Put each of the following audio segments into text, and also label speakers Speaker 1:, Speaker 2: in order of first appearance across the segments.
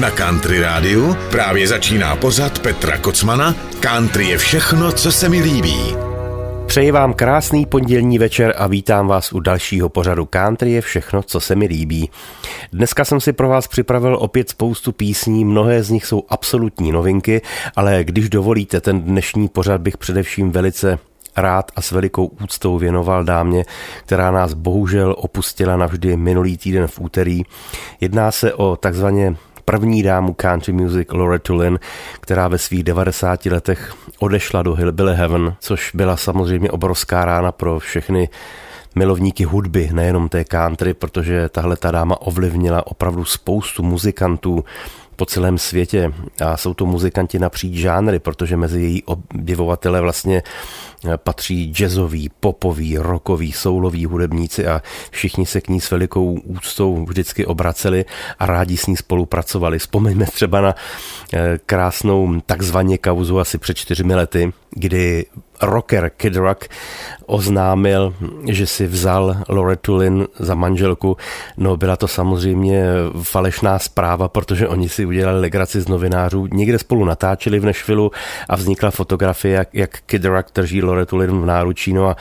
Speaker 1: Na Country Rádiu právě začíná pořad Petra Kocmana Country je všechno, co se mi líbí.
Speaker 2: Přeji vám krásný pondělní večer a vítám vás u dalšího pořadu Country je všechno, co se mi líbí. Dneska jsem si pro vás připravil opět spoustu písní, mnohé z nich jsou absolutní novinky, ale když dovolíte, ten dnešní pořad bych především velice rád a s velikou úctou věnoval dámě, která nás bohužel opustila navždy minulý týden v úterý. Jedná se o takzvaně první dámu country music Loretta Lynn, která ve svých 90 letech odešla do Hillbilly Heaven, což byla samozřejmě obrovská rána pro všechny milovníky hudby, nejenom té country, protože tahle ta dáma ovlivnila opravdu spoustu muzikantů, po celém světě a jsou to muzikanti napříč žánry, protože mezi její obdivovatele vlastně eh, patří jazzoví, popoví, rockoví, souloví hudebníci a všichni se k ní s velikou úctou vždycky obraceli a rádi s ní spolupracovali. Vzpomeňme třeba na eh, krásnou takzvaně kauzu asi před čtyřmi lety, kdy rocker Kid Rock oznámil, že si vzal Loretu Lynn za manželku. No byla to samozřejmě falešná zpráva, protože oni si udělali legraci z novinářů. Někde spolu natáčeli v Nešvilu a vznikla fotografie, jak, jak Kid Rock drží Loretu Lynn v náručí. No a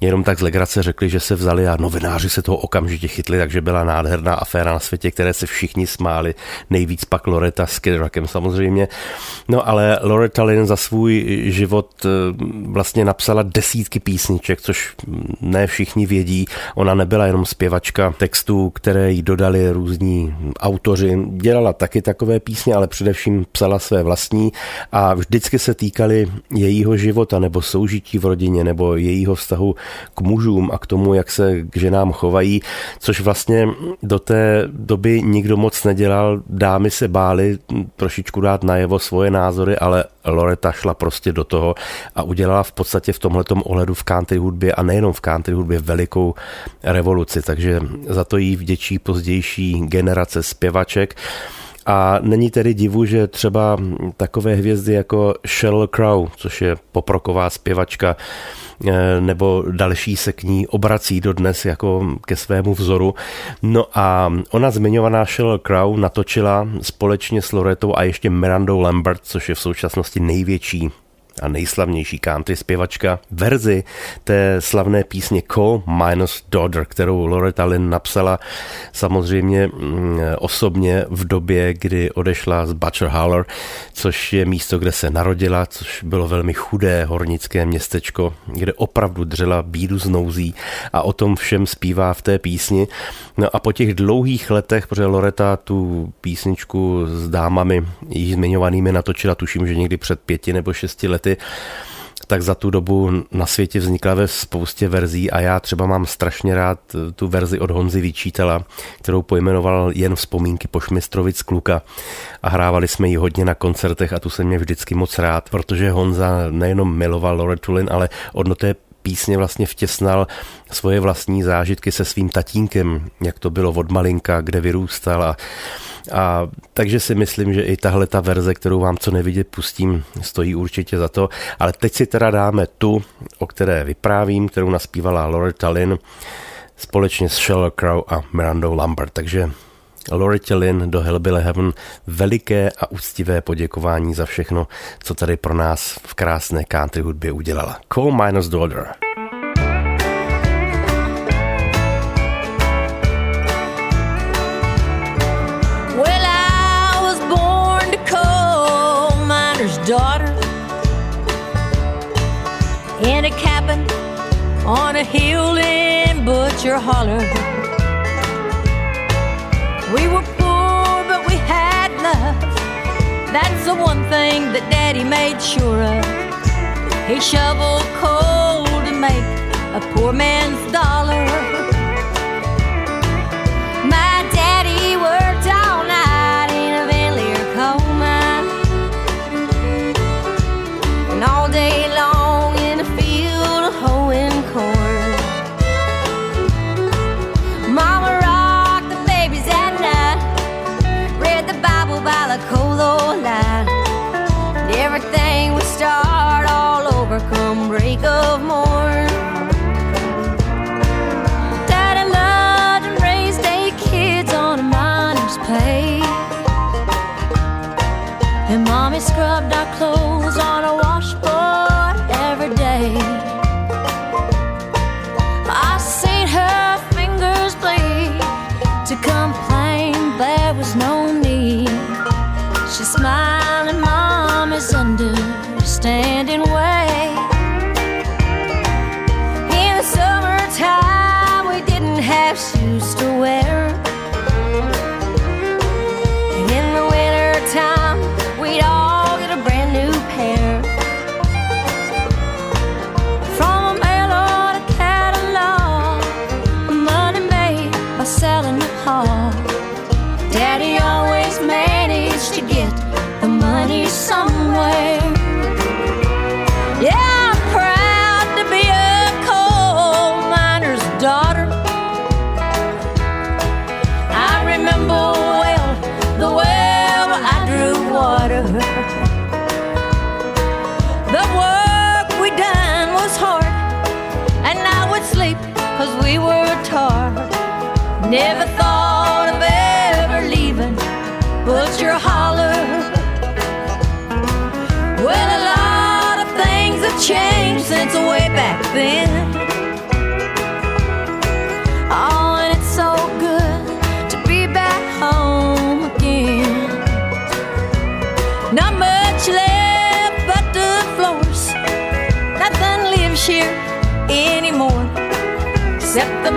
Speaker 2: jenom tak z legrace řekli, že se vzali a novináři se toho okamžitě chytli, takže byla nádherná aféra na světě, které se všichni smáli. Nejvíc pak Loreta s Kid Rockem samozřejmě. No ale Loreta Lynn za svůj život eh, vlastně napsala desítky písniček, což ne všichni vědí. Ona nebyla jenom zpěvačka textů, které jí dodali různí autoři. Dělala taky takové písně, ale především psala své vlastní a vždycky se týkaly jejího života nebo soužití v rodině nebo jejího vztahu k mužům a k tomu, jak se k ženám chovají, což vlastně do té doby nikdo moc nedělal. Dámy se bály trošičku dát najevo svoje názory, ale Loreta šla prostě do toho a udělala v podstatě v tomhletom ohledu v country hudbě a nejenom v country hudbě velikou revoluci, takže za to jí vděčí pozdější generace zpěvaček. A není tedy divu, že třeba takové hvězdy jako Sheryl Crow, což je poproková zpěvačka, eh, nebo další se k ní obrací dodnes jako ke svému vzoru. No a ona zmiňovaná Sheryl Crow natočila společně s Loretou a ještě Mirandou Lambert, což je v současnosti největší a nejslavnější country zpěvačka verzi té slavné písně Co minus Daughter, kterou Loretta Lynn napsala samozřejmě mm, osobně v době, kdy odešla z Butcher Haller, což je místo, kde se narodila, což bylo velmi chudé hornické městečko, kde opravdu dřela bídu z nouzí a o tom všem zpívá v té písni. No a po těch dlouhých letech, protože Loreta tu písničku s dámami již zmiňovanými natočila, tuším, že někdy před pěti nebo šesti lety, lety, tak za tu dobu na světě vznikla ve spoustě verzí a já třeba mám strašně rád tu verzi od Honzy Vyčítela, kterou pojmenoval jen vzpomínky po Šmistrovic kluka. A hrávali jsme ji hodně na koncertech a tu jsem mě vždycky moc rád, protože Honza nejenom miloval Loretu Lynn, ale od té písně vlastně vtěsnal svoje vlastní zážitky se svým tatínkem, jak to bylo od malinka, kde vyrůstal a a takže si myslím, že i tahle ta verze, kterou vám co nevidět pustím, stojí určitě za to. Ale teď si teda dáme tu, o které vyprávím, kterou naspívala Loretta Lynn společně s Sheryl Crow a Mirandou Lambert. Takže Loretta Lynn do Hellbilly Heaven veliké a úctivé poděkování za všechno, co tady pro nás v krásné country hudbě udělala. Coal Minus Daughter. on a hill in Butcher Holler. We were poor, but we had love. That's the one thing that Daddy made sure of. He shoveled coal to make a poor man's dollar.
Speaker 3: left shoe store. Then. Oh, and it's so good to be back home again. Not much left but the floors. Nothing lives here anymore except the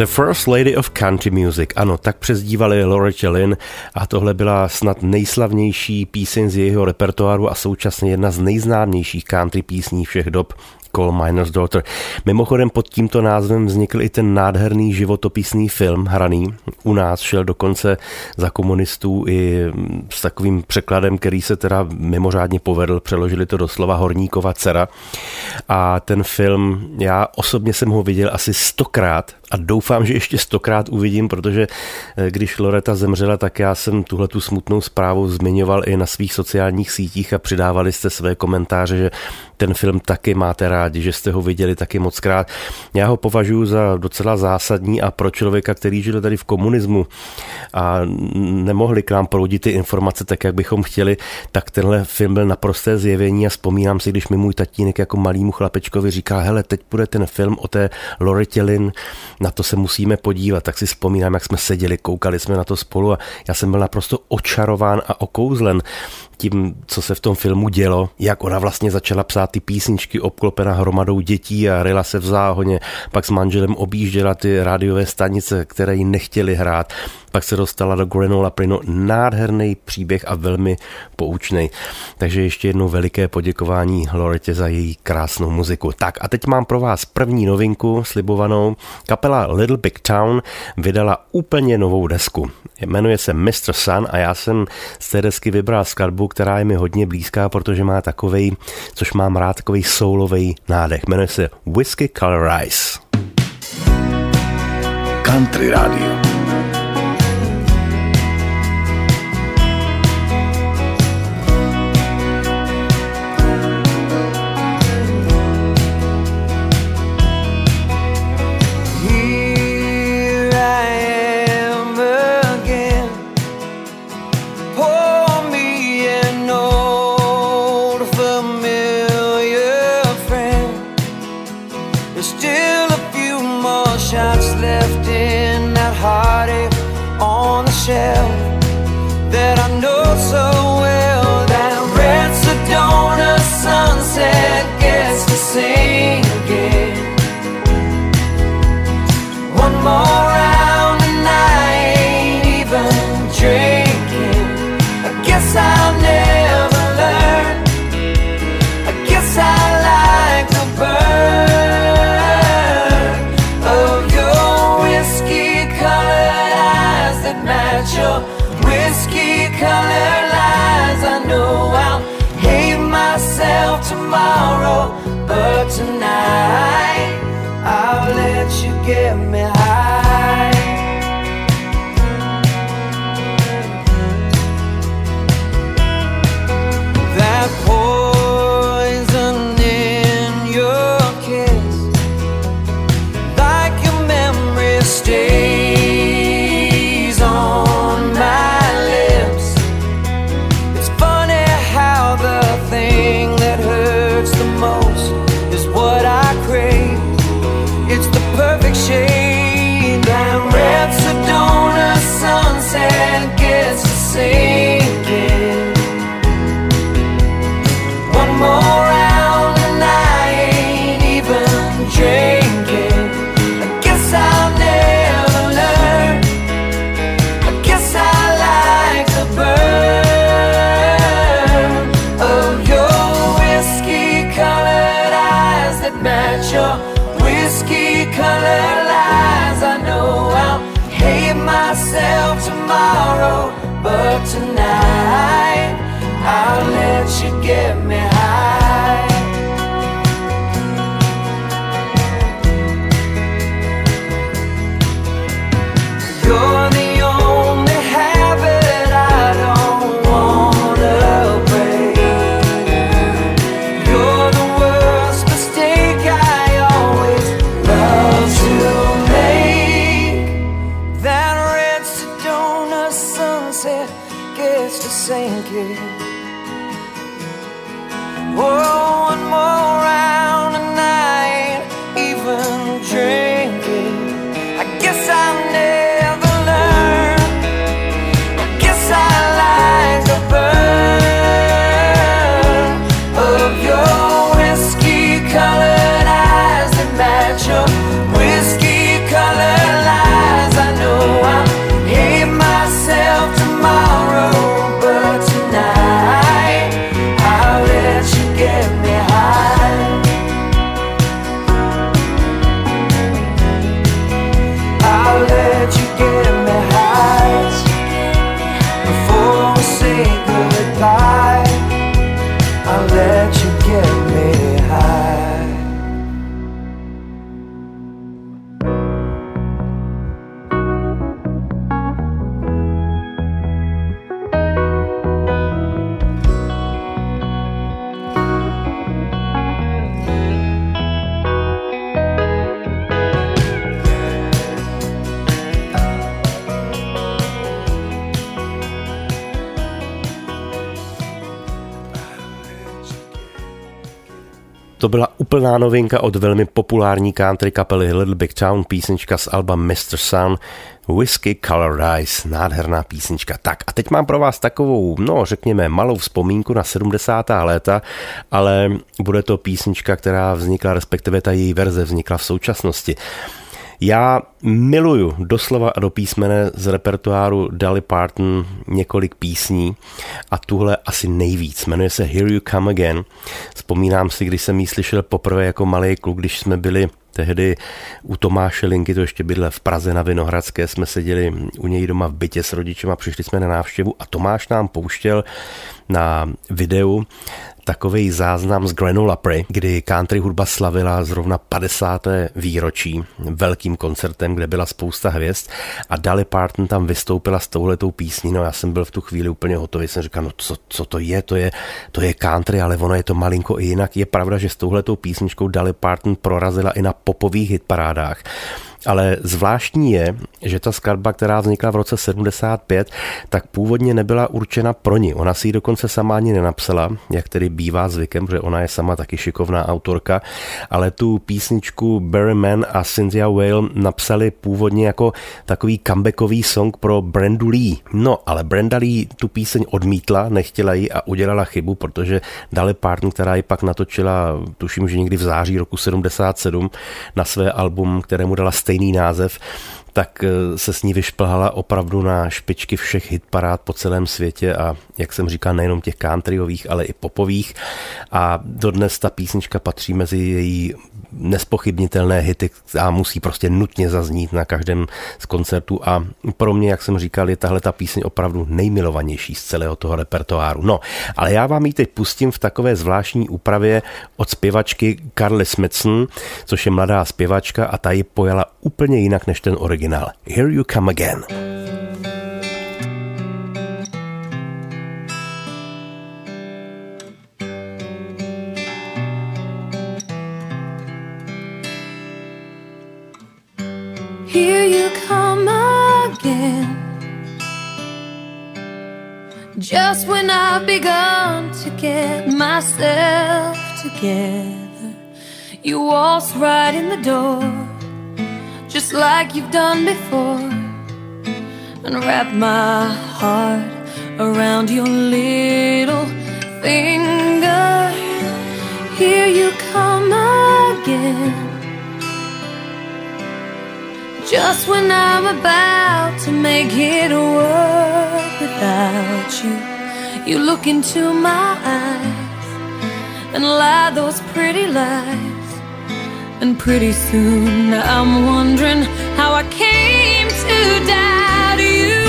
Speaker 3: The
Speaker 2: First Lady of Country Music, ano, tak přezdívali Loretta Lynn a tohle byla snad nejslavnější píseň z jejího repertoáru a současně jedna z nejznámějších country písní všech dob. Coal Miner's Daughter. Mimochodem pod tímto názvem vznikl i ten nádherný životopisný film hraný. U nás šel dokonce za komunistů i s takovým překladem, který se teda mimořádně povedl. Přeložili to doslova Horníkova dcera. A ten film, já osobně jsem ho viděl asi stokrát a doufám, že ještě stokrát uvidím, protože eh, když Loreta zemřela, tak já jsem tuhle tu smutnou zprávu zmiňoval i na svých sociálních sítích a přidávali jste své komentáře, že ten film taky máte rádi, že jste ho viděli taky moc krát. Já ho považuji za docela zásadní a pro člověka, který žil tady v komunismu a nemohli k nám proudit ty informace tak, jak bychom chtěli, tak tenhle film byl naprosté zjevení a vzpomínám si, když mi můj tatínek jako malýmu chlapečkovi říká, hele, teď bude ten film o té Loretě Lynn, na to se musíme podívat, tak si vzpomínám, jak jsme seděli, koukali jsme na to spolu a já jsem byl naprosto očarován a okouzlen tím, co se v tom filmu dělo, jak ona vlastně začala psát ty písničky obklopena hromadou dětí a ryla se v záhoně, pak s manželem objížděla ty rádiové stanice, které jí nechtěli hrát, pak se dostala do Granola Prino. Nádherný příběh a velmi poučný. Takže ještě jednou veliké poděkování Loretě za její krásnou muziku. Tak a teď mám pro vás první novinku slibovanou. Kapela Little Big Town vydala úplně novou desku. Jmenuje se Mr. Sun a já jsem z té desky vybral skladbu, která je mi hodně blízká, protože má takovej, což mám rád, takový soulový nádech. Jmenuje se Whiskey Color Ice.
Speaker 4: Country Radio.
Speaker 5: Get
Speaker 4: your whiskey colored lies. I know I'll hate myself tomorrow, but tonight.
Speaker 2: To byla úplná novinka od velmi populární country kapely Little Big Town, písnička z alba Mr. Sun, Whiskey Colored Eyes, nádherná písnička. Tak a teď mám pro vás takovou, no řekněme, malou vzpomínku na 70. léta, ale bude to písnička, která vznikla, respektive ta její verze vznikla v současnosti. Já miluju doslova a do písmene z repertoáru Dolly Parton několik písní a tuhle asi nejvíc. Jmenuje se Here You Come Again. Vzpomínám si, když jsem ji slyšel poprvé jako malý kluk, když jsme byli tehdy u Tomáše Linky, to ještě bydle v Praze na Vinohradské, jsme seděli u něj doma v bytě s rodičem a přišli jsme na návštěvu a Tomáš nám pouštěl na videu takový záznam z Granula Prey, kdy country hudba slavila zrovna 50. výročí velkým koncertem, kde byla spousta hvězd a Dolly Parton tam vystoupila s touhletou písní. No já jsem byl v tu chvíli úplně hotový, jsem říkal, no co, co to je? to je, to je country, ale ono je to malinko i jinak. Je pravda, že s touhletou písničkou Dolly Parton prorazila i na popových hitparádách. Ale zvláštní je, že ta skladba, která vznikla v roce 75, tak původně nebyla určena pro ní. Ona si ji dokonce sama ani nenapsala, jak tedy bývá zvykem, protože ona je sama taky šikovná autorka, ale tu písničku Barry Mann a Cynthia Whale napsali původně jako takový comebackový song pro Brandu Lee. No, ale Brenda Lee tu píseň odmítla, nechtěla ji a udělala chybu, protože Dolly Parton, která ji pak natočila, tuším, že někdy v září roku 77 na své album, kterému dala stejný název, tak eh, se s ní vyšplhala opravdu na špičky všech hitparád po celém světě a jak jsem říkal, nejenom těch countryových, ale i popových a dodnes ta písnička patří mezi její nespochybnitelné hity a musí prostě nutně zaznít na každém z koncertů a pro mě, jak jsem říkal, je tahle ta píseň opravdu nejmilovanější z celého toho repertoáru. No, ale já vám ji teď pustím v takové zvláštní úpravě od zpěvačky Carly Smithson, což je mladá zpěvačka a ta ji pojala úplně jinak než ten originál. Here you come again.
Speaker 6: Here you come again. Just when I've begun to get myself together, you waltz right in the door, like you've done before, and wrap my heart around your little finger. Here you come again. Just when I'm about to make it work without you, you look into my eyes and lie those pretty lies. And pretty soon I'm wondering how I came to doubt you.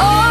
Speaker 6: Oh,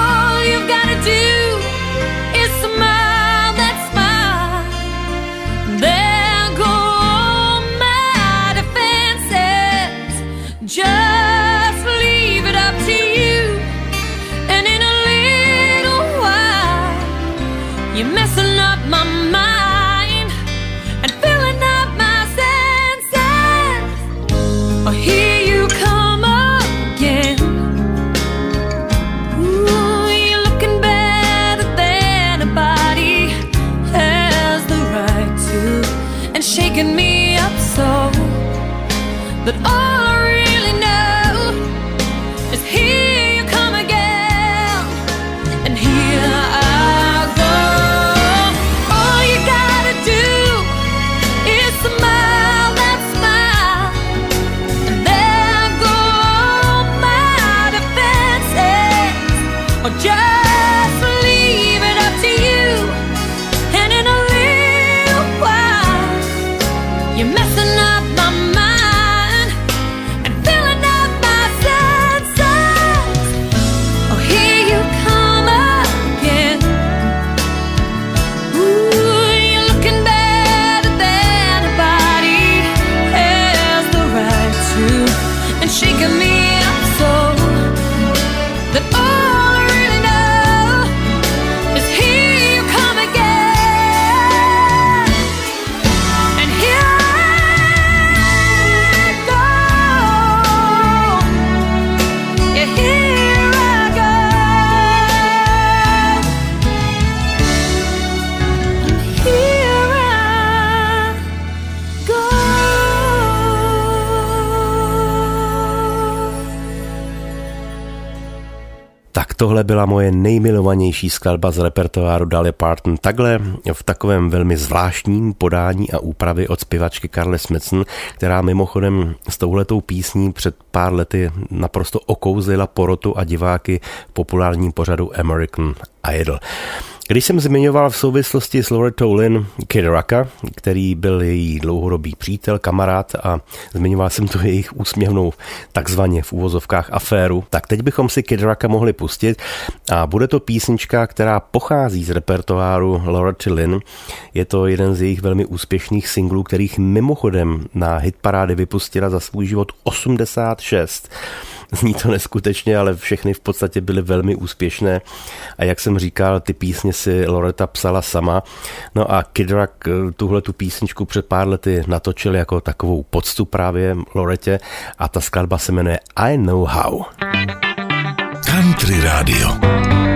Speaker 2: byla moje nejmilovanější skladba z repertoáru Dolly Parton. Takhle v takovém velmi zvláštním podání a úpravy od zpěvačky Carly Smithson, která mimochodem s touhletou písní před pár lety naprosto okouzlila porotu a diváky v populárním pořadu American Idol. Když jsem zmiňoval v souvislosti s Loretou Lynn Kid Rocka, který byl její dlouhodobý přítel, kamarád a zmiňoval jsem tu jejich úsměvnou takzvaně v úvozovkách aféru, tak teď bychom si Kid Rocka mohli pustit a bude to písnička, která pochází z repertoáru Lorety Lynn. Je to jeden z jejich velmi úspěšných singlů, kterých mimochodem na hitparády vypustila za svůj život 86. Zní to neskutečně, ale všechny v podstatě byly velmi úspěšné. A jak jsem říkal, ty písně si Loreta psala sama. No a Kid Rock eh, tuhle tu písničku před pár lety natočil jako takovou poctu právě Loretě a ta skladba se jmenuje I Know How.
Speaker 1: Country Radio.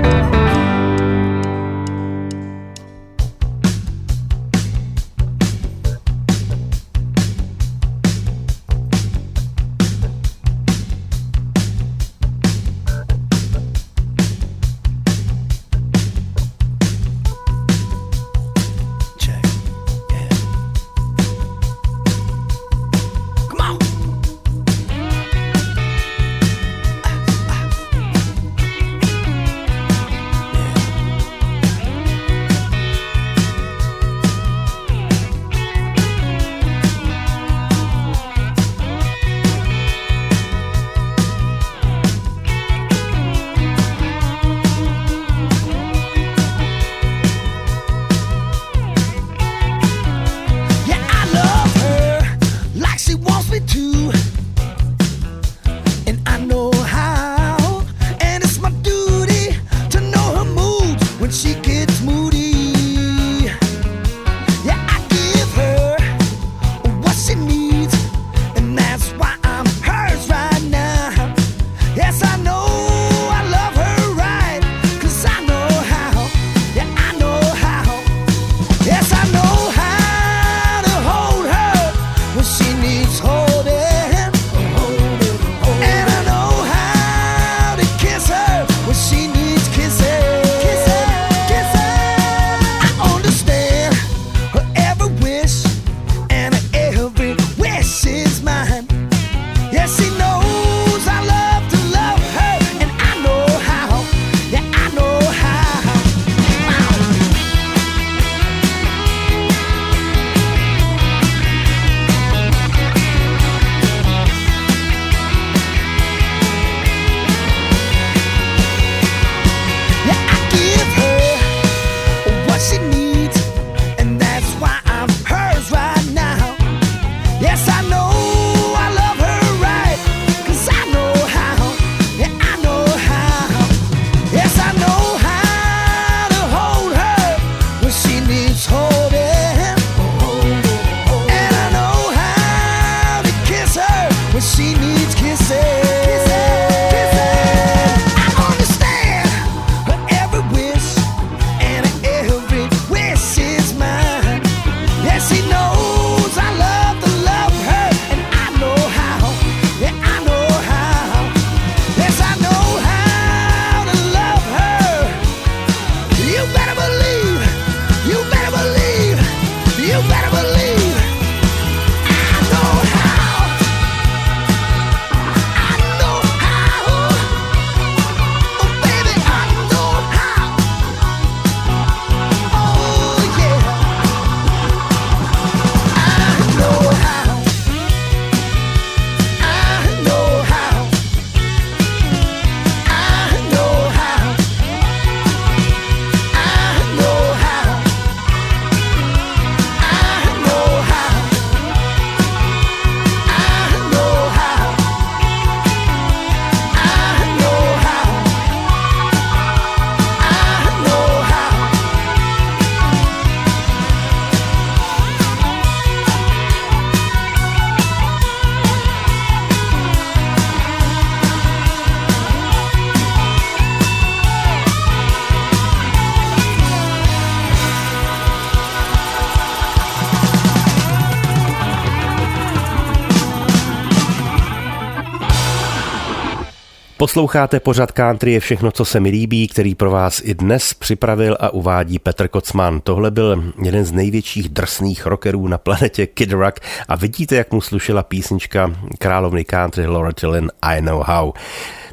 Speaker 2: Posloucháte pořad Country je všechno, co se mi líbí, který pro vás i dnes připravil a uvádí Petr Kocman. Tohle byl jeden z největších drsných rockerů na planetě Kid Rock a vidíte, jak mu slušela písnička královny country Laura Tillin I Know How.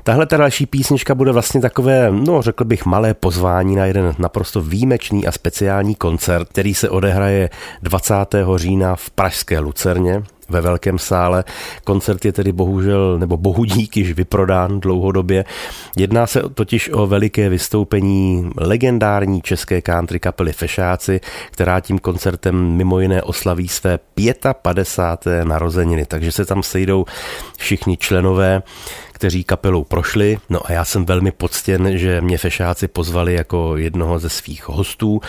Speaker 2: Tahle ta další písnička bude vlastně takové, no řekl bych, malé pozvání na jeden naprosto výjimečný a speciální koncert, který se odehraje 20. října v Pražské Lucerně ve velkém sále. Koncert je tedy bohužel, nebo bohu dík již vyprodán dlouhodobě. Jedná se totiž o veliké vystoupení legendární české country kapely Fešáci, která tím koncertem mimo jiné oslaví své 55. narozeniny, takže se tam sejdou všichni členové kteří kapelou prošli. No a já jsem velmi poctěn, že mě fešáci pozvali jako jednoho ze svých hostů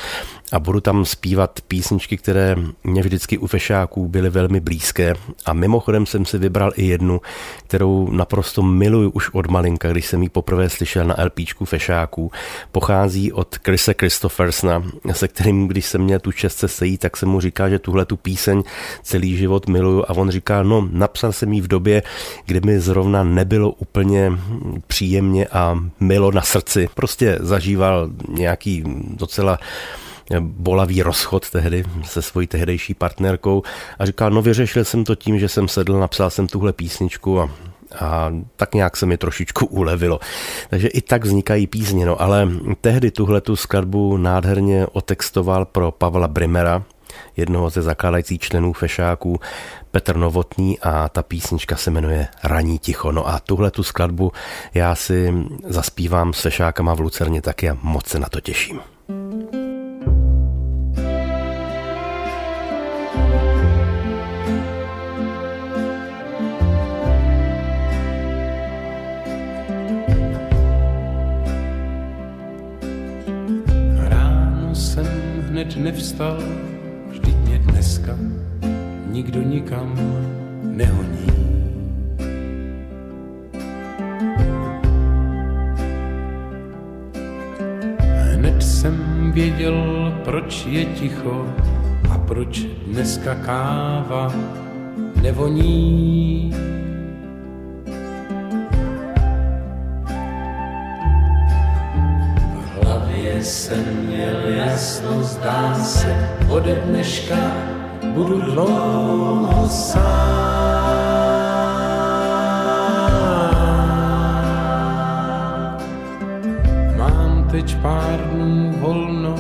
Speaker 2: a budu tam zpívat písničky, které mě vždycky u fešáků byly velmi blízké a mimochodem jsem si vybral i jednu, kterou naprosto miluju už od malinka, když jsem ji poprvé slyšel na LPčku fešáků. Pochází od Krise Christophersna, se kterým, když jsem měl tu čest se tak jsem mu říkal, že tuhle tu píseň celý život miluju a on říká, no napsal jsem ji v době, kdy mi zrovna nebylo úplně příjemně a milo na srdci. Prostě zažíval nějaký docela bolavý rozchod tehdy se svojí tehdejší partnerkou a říkal, no vyřešil jsem to tím, že jsem sedl, napsal jsem tuhle písničku a a tak nějak se mi trošičku ulevilo. Takže i tak vznikají písně, no ale tehdy tuhle tu skladbu nádherně otextoval pro Pavla Brimera, jednoho ze zakládajících členů Fešáků, Petr Novotný a ta písnička se jmenuje Raní ticho. No a tuhle tu skladbu já si zaspívám s Fešákama v Lucerně taky a moc se na to těším.
Speaker 7: Ráno jsem hned nevstal, nikdo nikam nehoní. Hned jsem věděl, proč je ticho a proč dneska káva nevoní. V hlavě jsem měl jasno, zdá se, ode dneška budu dlouho sám. Mám teď pár dnů volno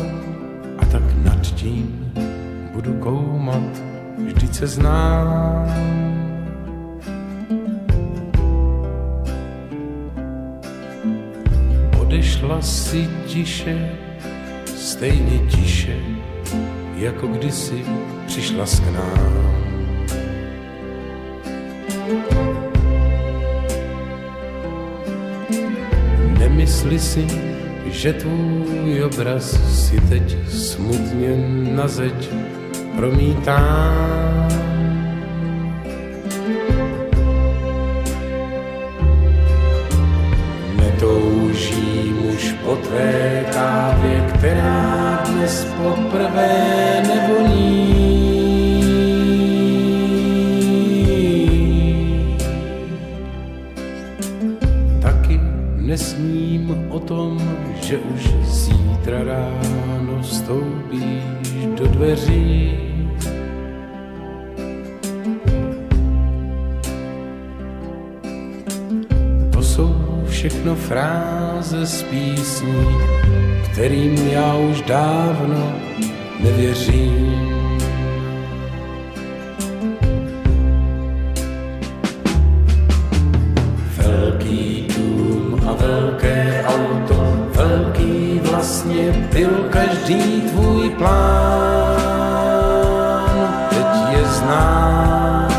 Speaker 7: a tak nad tím budu koumat, vždyť se znám. Odešla si tiše, stejně tiše, jako kdysi přišla s k nám. Nemysli si, že tvůj obraz si teď smutně na zeď promítám. Netoužím už po tvé kávě, která dnes poprvé nevoní. Taky nesním o tom, že už zítra ráno vstoupíš do dveří. To jsou všechno fráze z písní, kterým já už dávno nevěřím. Velký dům a velké auto, velký vlastně byl každý tvůj plán, teď je znám.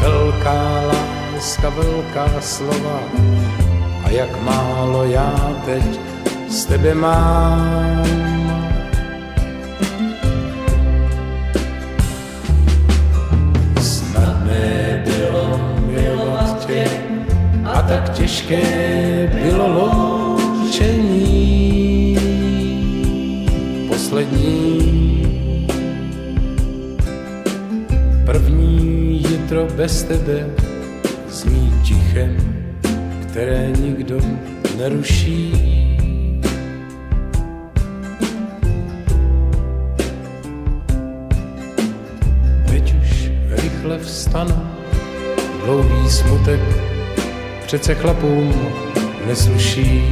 Speaker 7: Velká láska, velká slova, jak málo já teď z tebe mám. Snadné bylo milovat tě a tak těžké bylo loučení. Poslední, první jitro bez tebe zní Tichem, které nikdo neruší. Teď už rychle vstanu, dlouhý smutek přece chlapům nesluší.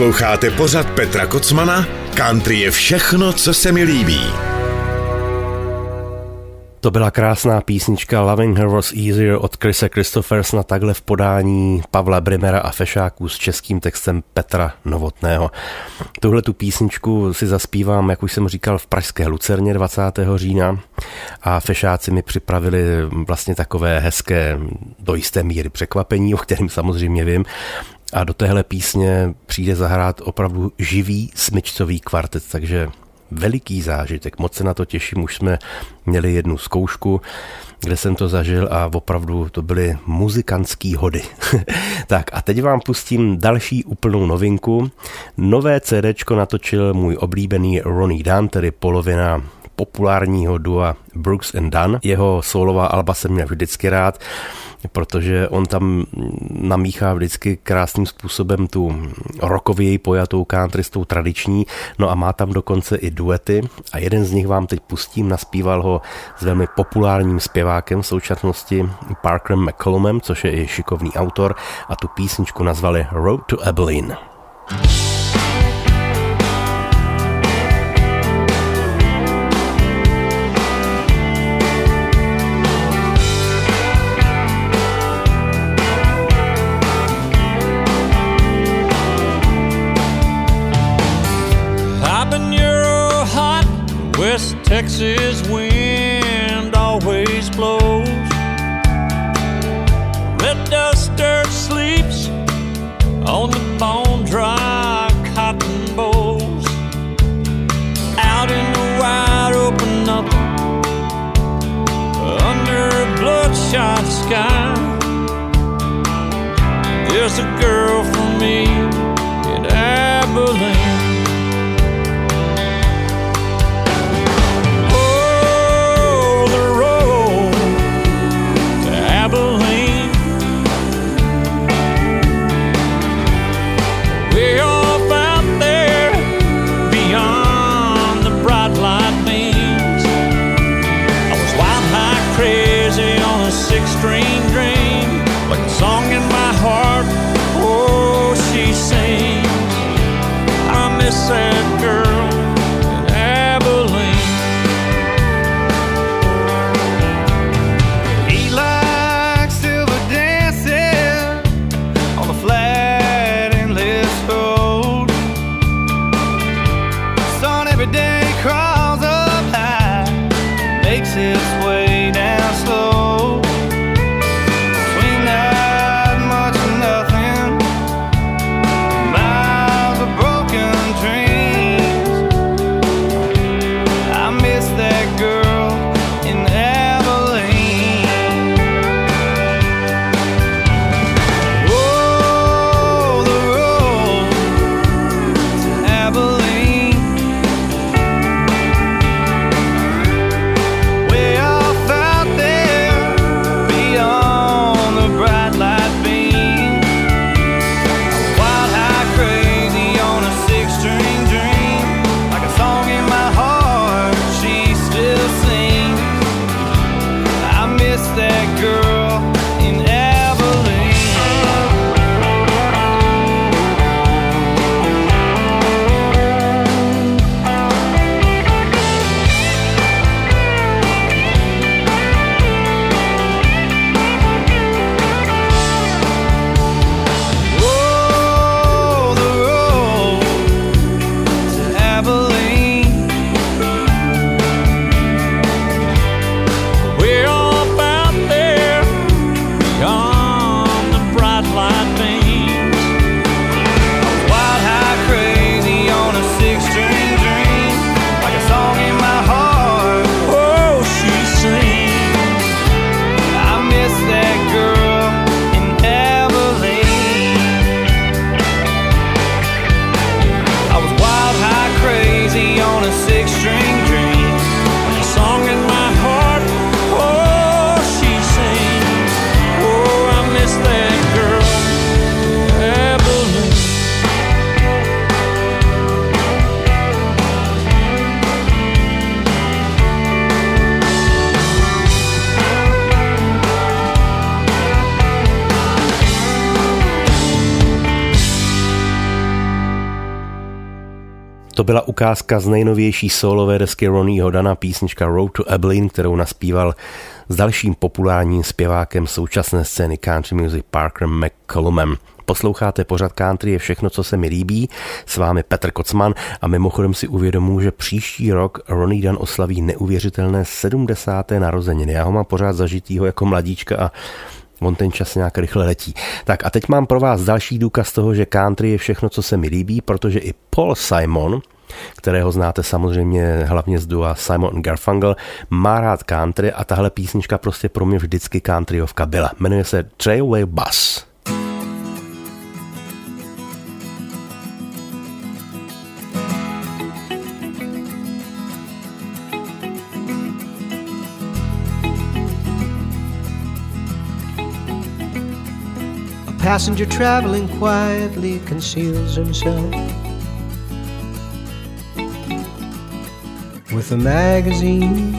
Speaker 1: Posloucháte pořad Petra Kocmana? Country je všechno, co se mi líbí.
Speaker 2: To byla krásná písnička Loving Her Was Easier od Chrisa Christophersna takhle v podání Pavla Brimera a Fešáků s českým textem Petra Novotného. Tuhle tu písničku si zaspívám, jak už jsem říkal, v Pražské Lucerně 20. října a Fešáci mi připravili vlastně takové hezké do jisté míry překvapení, o kterém samozřejmě vím. A do téhle písně přijde zahrát opravdu živý smyčcový kvartet, takže veliký zážitek. Moc se na to těším, už jsme měli jednu zkoušku, kde jsem to zažil a opravdu to byly muzikantský hody. tak a teď vám pustím další úplnou novinku. Nové CDčko natočil můj oblíbený Ronnie Dunn, tedy polovina populárního dua Brooks and Dunn. Jeho solová alba jsem měl vždycky rád protože on tam namíchá vždycky krásným způsobem tu rokověji pojatou country s tou tradiční, no a má tam dokonce i duety. A jeden z nich vám teď pustím, naspíval ho s velmi populárním zpěvákem v současnosti Parkerem McCollumem, což je i šikovný autor. A tu písničku nazvali Road to Abilene.
Speaker 8: Texas wind always blows. Red dust dirt sleeps on the bone dry cotton bowls. Out in the wide open nothing under a bloodshot sky. There's a girl for me in
Speaker 9: Abilene. To
Speaker 2: byla ukázka z nejnovější solové desky Ronnieho Dana písnička Road to Abilene, kterou naspíval s dalším populárním zpěvákem současné scény country music Parkerem McCollumem. Posloucháte pořad country je všechno, co se mi líbí. S vámi Petr Kocman a mimochodem si uvědomuji, že příští rok Ronnie Dan oslaví neuvěřitelné 70. narozeniny. Já ho mám pořád zažitýho jako mladíčka a On ten čas nějak rychle letí. Tak a teď mám pro vás další důkaz toho, že country je všechno, co se mi líbí, protože i Paul Simon, kterého znáte samozřejmě hlavně z dua Simon Garfunkel, má rád country a tahle písnička prostě pro mě vždycky countryovka byla. Jmenuje se Trailway Bus.
Speaker 10: Passenger traveling quietly conceals himself with a magazine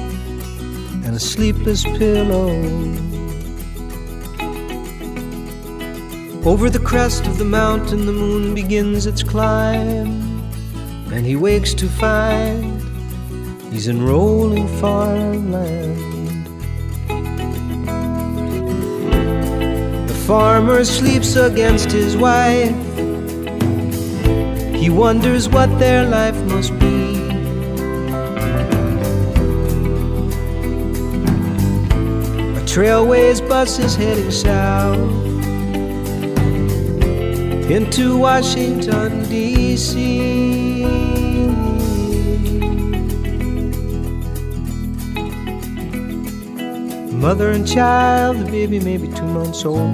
Speaker 10: and a sleepless pillow. Over the crest of the mountain, the moon begins its climb, and he wakes to find he's in rolling farmland. Farmer sleeps against his wife. He wonders what their life must be. A trailways bus is heading south into Washington, D.C. Mother and child, the baby maybe two months old.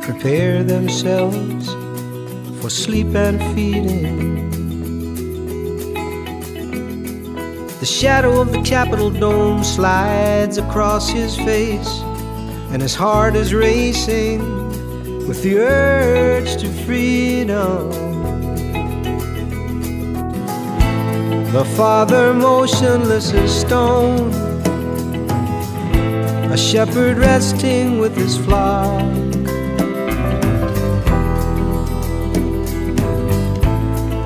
Speaker 10: Prepare themselves for sleep and feeding. The shadow of the Capitol dome slides across his face, and his heart is racing with the urge to freedom. The father motionless as stone, a shepherd resting with his flock.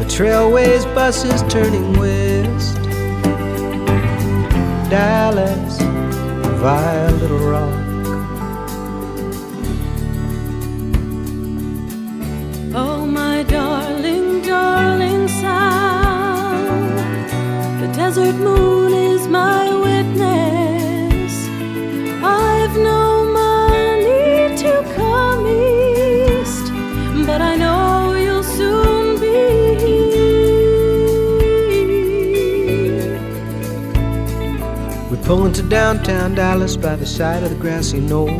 Speaker 10: The trailways bus is turning west, Dallas via Little Rock.
Speaker 3: Desert moon is my witness. I've no money to come east, but I know you'll soon be here.
Speaker 10: We pull into downtown Dallas by the side of the grassy knoll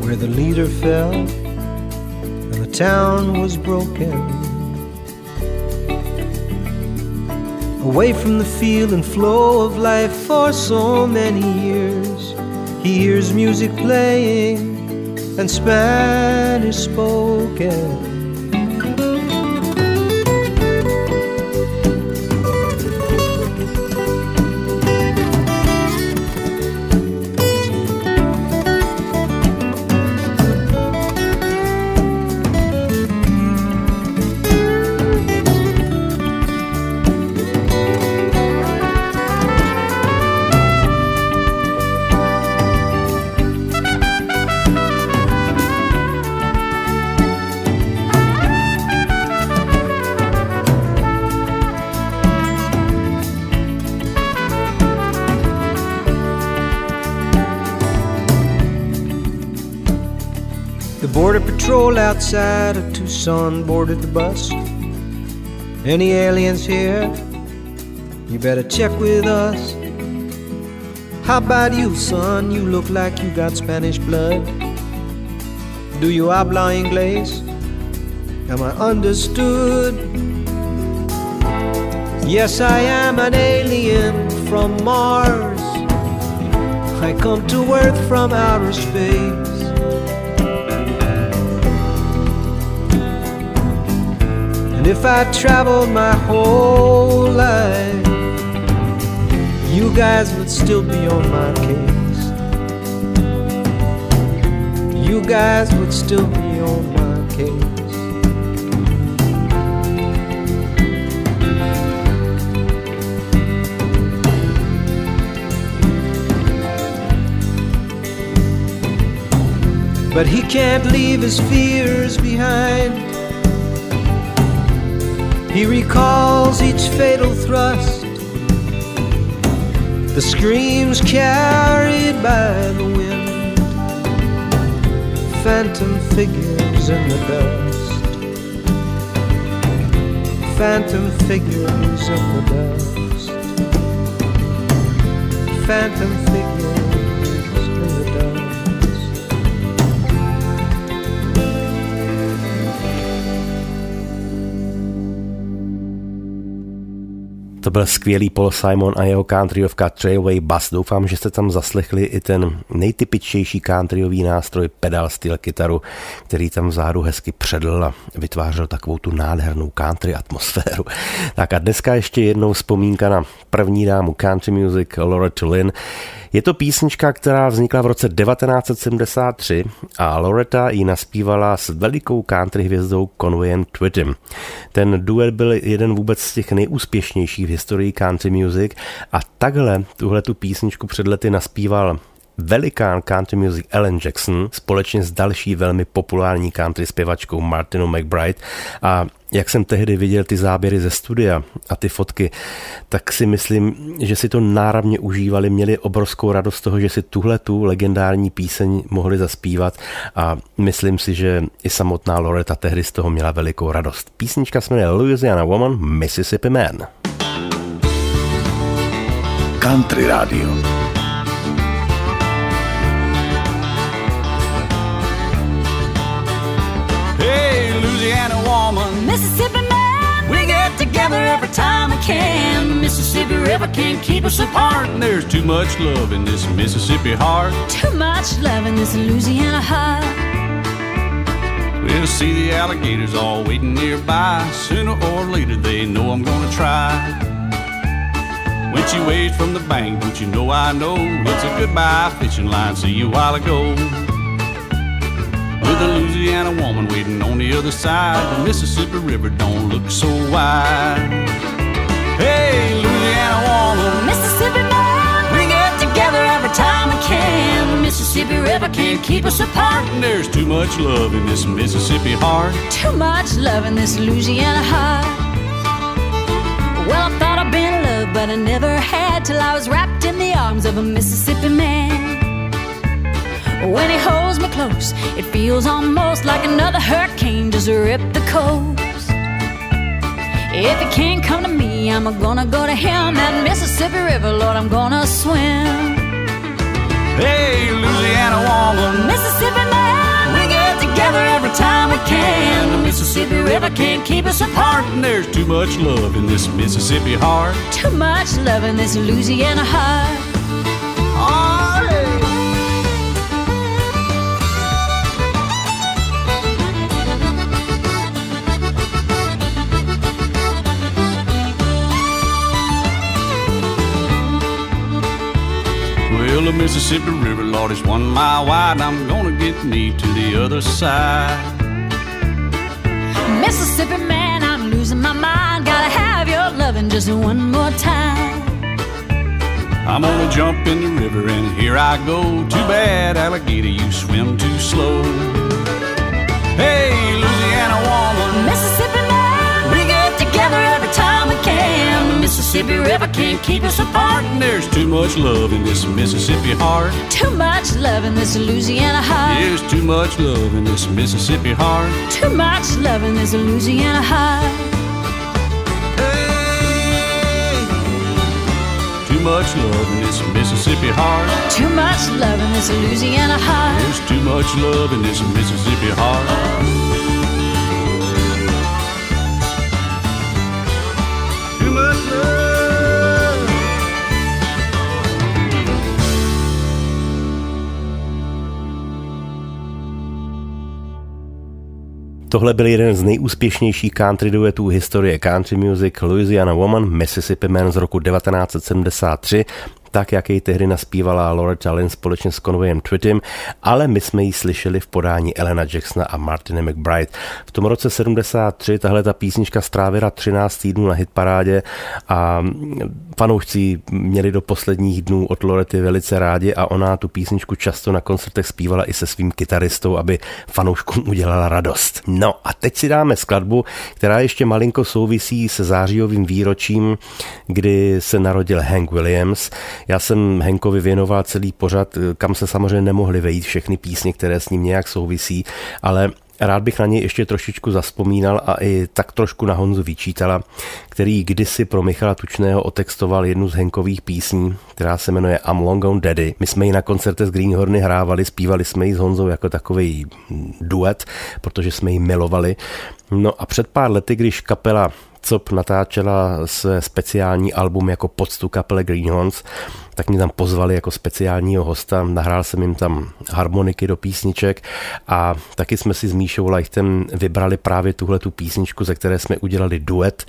Speaker 10: where the leader fell and the town was broken. Away from the feel and flow of life for so many years, he hears music playing and Spanish spoken. Patrol outside of Tucson boarded the bus. Any aliens here? You better check with us. How about you, son? You look like you got Spanish blood. Do you habla inglés? Am I understood? Yes, I am an alien from Mars. I come to Earth from outer space. And if I traveled my whole life, you guys would still be on my case. You guys would still be on my case. But he can't leave his fears behind. He recalls each fatal thrust, the screams carried by the wind, phantom figures in the dust, phantom figures in the dust, phantom figures
Speaker 2: To byl skvělý Paul Simon a jeho countryovka Trailway Bass. Doufám, že jste tam zaslechli i ten nejtypičtější countryový nástroj pedal steel kytaru, který tam vzadu hezky předl a vytvářel takovou tu nádhernou country atmosféru. Tak a dneska ještě jednou vzpomínka na první dámu country music Loretta Lynn. Je to písnička, která vznikla v roce 1973 a Loretta ji naspívala s velikou country hvězdou Conwayem Twittem. Ten duet byl jeden vůbec z těch nejúspěšnějších v historii country music a takhle tuhle tu písničku před lety naspíval velikán country music Ellen Jackson společně s další velmi populární country zpěvačkou Martinou McBride a jak jsem tehdy viděl ty záběry ze studia a ty fotky, tak si myslím, že si to náravně užívali, měli obrovskou radost z toho, že si tuhle tu legendární píseň mohli zaspívat a myslím si, že i samotná Loretta tehdy z toho měla velikou radost. Písnička se jmenuje Louisiana Woman, Mississippi Man.
Speaker 1: Country Radio.
Speaker 11: Every time we can. Mississippi River can't keep us apart. And There's too much love in this Mississippi heart.
Speaker 6: too much love in this Louisiana heart.
Speaker 11: We'll see the alligators all waiting nearby. Sooner or later, they know I'm gonna try. When she waves from the bank, don't you know I know it's a goodbye fishing line. See you a while ago. With a Louisiana woman waiting on the other side, the Mississippi River don't look so wide. Hey, Louisiana woman,
Speaker 6: Mississippi man,
Speaker 11: we get together every time we can. The Mississippi River can't keep us apart. And there's too much love in this Mississippi heart.
Speaker 6: too much love in this Louisiana heart. Well, I thought I'd been in love, but I never had till I was wrapped in the arms of a Mississippi man. When he holds me close, it feels almost like another hurricane just ripped the coast. If he can't come to me, I'm gonna go to him. That Mississippi River, Lord, I'm gonna swim.
Speaker 11: Hey, Louisiana woman,
Speaker 6: Mississippi man,
Speaker 11: we get together every time we can. The Mississippi River can't keep us apart. And there's too much love in this Mississippi heart.
Speaker 6: too much love in this Louisiana heart.
Speaker 11: The Mississippi River, Lord, is one mile wide. I'm gonna get me to the other side.
Speaker 6: Mississippi man, I'm losing my mind. Gotta have your loving just one more time.
Speaker 11: I'm gonna jump in the river and here I go. Too bad, alligator, you swim too slow. Hey, Louisiana woman,
Speaker 6: Mississippi
Speaker 11: Mississippi
Speaker 3: River can't keep us apart.
Speaker 11: And there's too much love in this Mississippi heart.
Speaker 3: Too much love in this Louisiana heart.
Speaker 11: There's too much love in this Mississippi heart.
Speaker 3: Too much love in this Louisiana heart.
Speaker 11: Too much love in this Mississippi heart.
Speaker 3: Too much love in this Louisiana heart.
Speaker 11: There's too much love in this Mississippi heart.
Speaker 2: Tohle byl jeden z nejúspěšnějších country duetů historie country music Louisiana Woman Mississippi Man z roku 1973 tak, jak jej tehdy naspívala Loretta Lynn společně s Conwayem Twittem, ale my jsme ji slyšeli v podání Elena Jacksona a Martiny McBride. V tom roce 73 tahle ta písnička strávila 13 týdnů na hitparádě a fanoušci měli do posledních dnů od Lorety velice rádi a ona tu písničku často na koncertech zpívala i se svým kytaristou, aby fanouškům udělala radost. No a teď si dáme skladbu, která ještě malinko souvisí se zářijovým výročím, kdy se narodil Hank Williams. Já jsem Henkovi věnoval celý pořad, kam se samozřejmě nemohly vejít všechny písně, které s ním nějak souvisí, ale Rád bych na něj ještě trošičku zaspomínal a i tak trošku na Honzu Vyčítala, který kdysi pro Michala Tučného otextoval jednu z Henkových písní, která se jmenuje I'm Long Gone Daddy. My jsme ji na koncerte z Greenhorny hrávali, zpívali jsme ji s Honzou jako takový duet, protože jsme ji milovali. No a před pár lety, když kapela COP natáčela své speciální album jako poctu kapele Greenhorns, tak mě tam pozvali jako speciálního hosta, nahrál jsem jim tam harmoniky do písniček a taky jsme si s Míšou Lajchtem vybrali právě tuhle tu písničku, ze které jsme udělali duet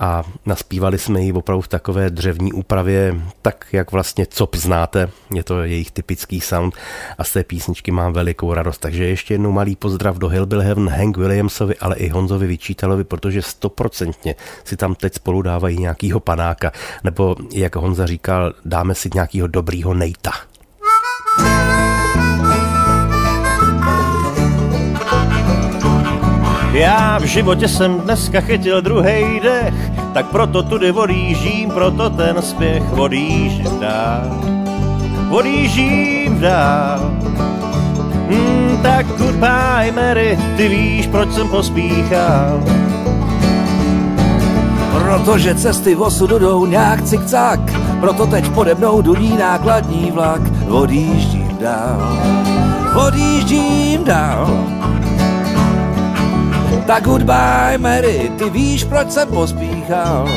Speaker 2: a naspívali jsme ji opravdu v takové dřevní úpravě, tak jak vlastně COP znáte, je to jejich typický sound a z té písničky mám velikou radost. Takže ještě jednou malý pozdrav do Hillbill Heaven Hank Williamsovi, ale i Honzovi Vyčítalovi, protože stoprocentně si tam teď spolu dávají nějakýho panáka, nebo jak Honza říkal, dáme si nějakýho dobrýho nejta.
Speaker 12: Já v životě jsem dneska chytil druhý dech, tak proto tudy odjíždím, proto ten spěch odjíždím dál. Odjíždím dál. Hmm, tak goodbye Mary, ty víš, proč jsem pospíchal.
Speaker 13: Protože cesty osudu jdou nějak cikcak, proto teď pode mnou duní nákladní vlak. Odjíždím dál, odjíždím dál. Tak goodbye Mary, ty víš, proč jsem pospíchal.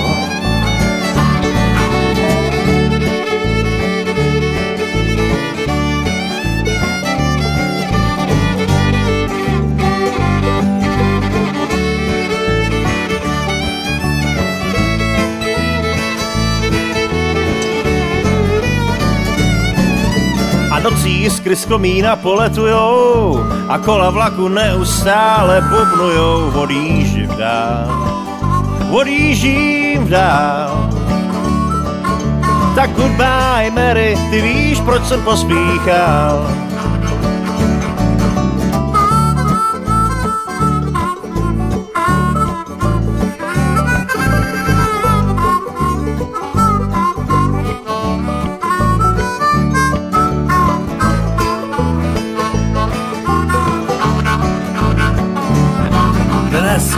Speaker 12: Nocí jiskry z komína poletujou a kola vlaku neustále bubnujou. Odjíždím dál, odjíždím dál. Tak goodbye Mary, ty víš, proč jsem pospíchal.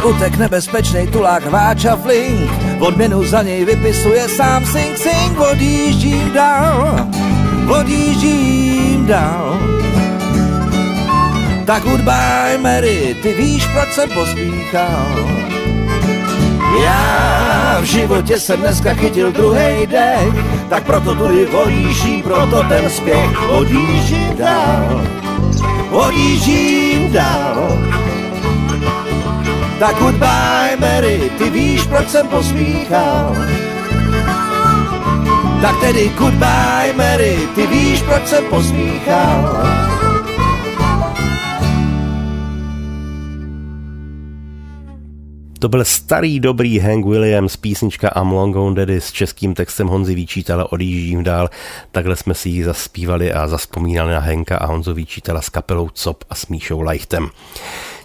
Speaker 13: Utek nebezpečnej tulák Váča Flink, odměnu za něj vypisuje sám Sing Sing, odjíždím dál, odjíždím dál. Tak goodbye Mary, ty víš, proč jsem pospíchal. Já v životě jsem dneska chytil druhý dech, tak proto tudy odjíždím, proto ten spěch odjíždím dál, odjíždím dál. Tak goodbye Mary, ty víš, proč jsem pospíchal. Tak tedy goodbye Mary, ty víš, proč jsem pospíchal.
Speaker 2: To byl starý dobrý Hank Williams, písnička I'm Long Gone Daddy s českým textem Honzy Výčítala Odjíždím dál. Takhle jsme si ji zaspívali a zaspomínali na Henka a Honzu Výčítala s kapelou COP a s Míšou Lajchtem.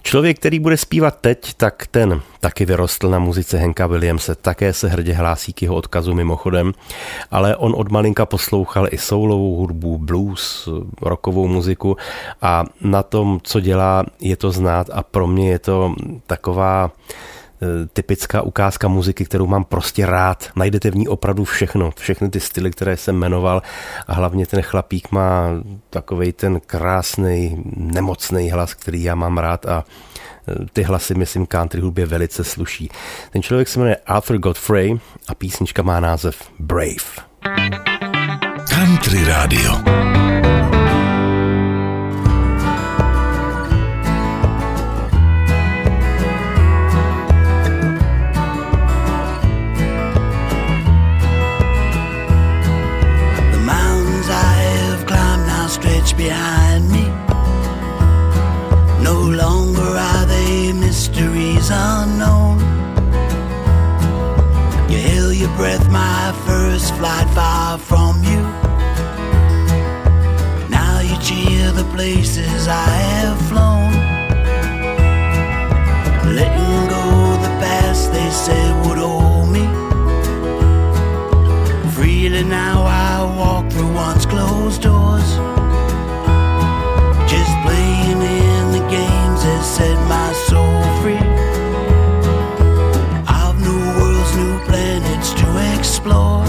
Speaker 2: Člověk, který bude zpívat teď, tak ten taky vyrostl na muzice Henka Williamse, také se hrdě hlásí k jeho odkazu mimochodem, ale on od malinka poslouchal i soulovou hudbu, blues, rockovou muziku. A na tom, co dělá, je to znát. A pro mě je to taková typická ukázka muziky, kterou mám prostě rád. Najdete v ní opravdu všechno, všechny ty styly, které jsem jmenoval a hlavně ten chlapík má takový ten krásný, nemocný hlas, který já mám rád a eh, ty hlasy, myslím, country hudbě velice sluší. Ten člověk se jmenuje Arthur Godfrey a písnička má název Brave.
Speaker 1: Country Radio.
Speaker 4: Breath, my first flight far from you. Now you cheer the places I have flown. Letting go the past they said would hold me. Freely now explore.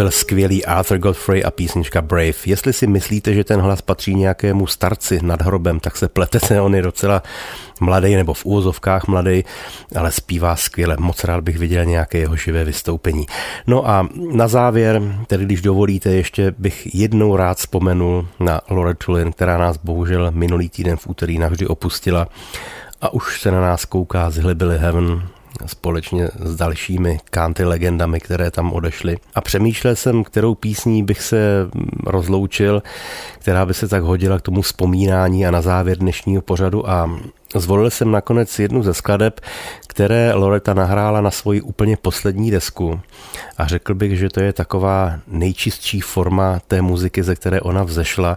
Speaker 2: Byl skvělý Arthur Godfrey a písnička Brave. Jestli si myslíte, že ten hlas patří nějakému starci nad hrobem, tak se pletete, on je docela mladý nebo v úvozovkách mladý, ale zpívá skvěle. Moc rád bych viděl nějaké jeho živé vystoupení. No a na závěr, tedy když dovolíte, ještě bych jednou rád vzpomenul na Lore Tulin, která nás bohužel minulý týden v úterý navždy opustila a už se na nás kouká z Hillbilly Heaven, společně s dalšími country legendami, které tam odešly. A přemýšlel jsem, kterou písní bych se rozloučil, která by se tak hodila k tomu vzpomínání a na závěr dnešního pořadu a Zvolil jsem nakonec jednu ze skladeb, které Loreta nahrála na svoji úplně poslední desku a řekl bych, že to je taková nejčistší forma té muziky, ze které ona vzešla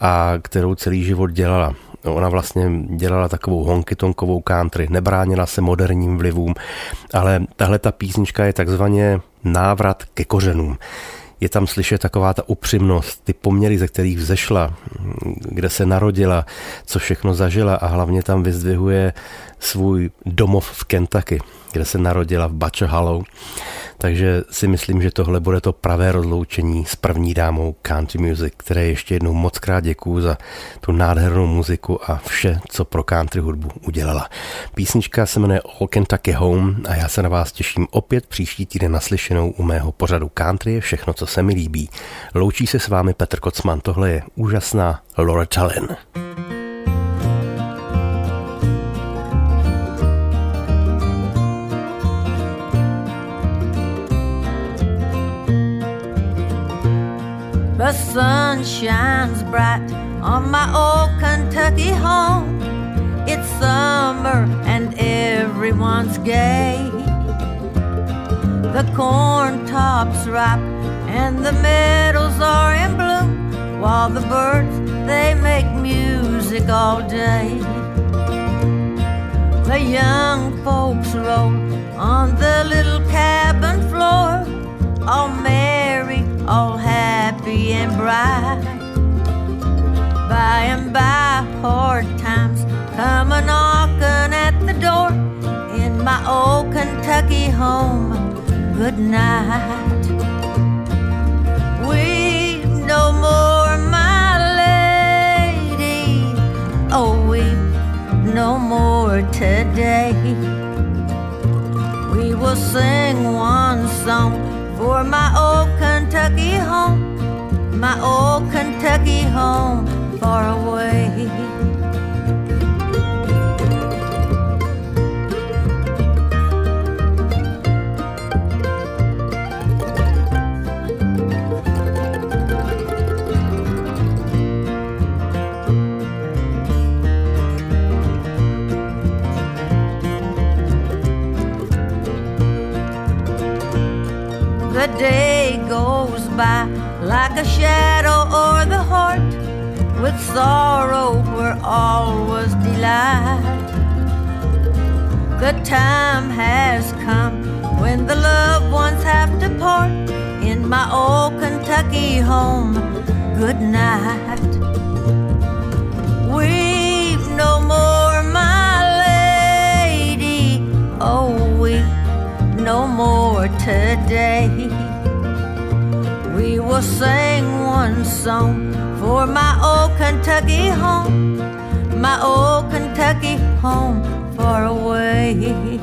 Speaker 2: a kterou celý život dělala. Ona vlastně dělala takovou honky-tonkovou country, nebránila se moderním vlivům, ale tahle ta písnička je takzvaně návrat ke kořenům. Je tam slyšet taková ta upřímnost, ty poměry, ze kterých vzešla, kde se narodila, co všechno zažila a hlavně tam vyzdvihuje svůj domov v Kentucky, kde se narodila v Hollow. Takže si myslím, že tohle bude to pravé rozloučení s první dámou country music, které ještě jednou moc krát děkuju za tu nádhernou muziku a vše, co pro country hudbu udělala. Písnička se jmenuje All Kentucky Home a já se na vás těším opět příští týden naslyšenou u mého pořadu country je všechno, co se mi líbí. Loučí se s vámi Petr Kocman, tohle je úžasná Laura Tallinn.
Speaker 3: The sun shines bright on my old Kentucky home. It's summer and everyone's gay. The corn tops ripe and the meadows are in bloom, while the birds they make music all day. The young folks roll on the little cabin floor, By and by, hard times come a knocking at the door in my old Kentucky home. Good night. Weep no more, my lady. Oh, weep no more today. We will sing one song for my old Kentucky home, my old Kentucky home far away. The day goes by like a shadow o'er the heart, with sorrow where all was delight. The time has come when the loved ones have to part in my old Kentucky home. Good night. Weep no more, my lady. Oh, weep no more today. We will sing one song for my old Kentucky home, my old Kentucky home far away.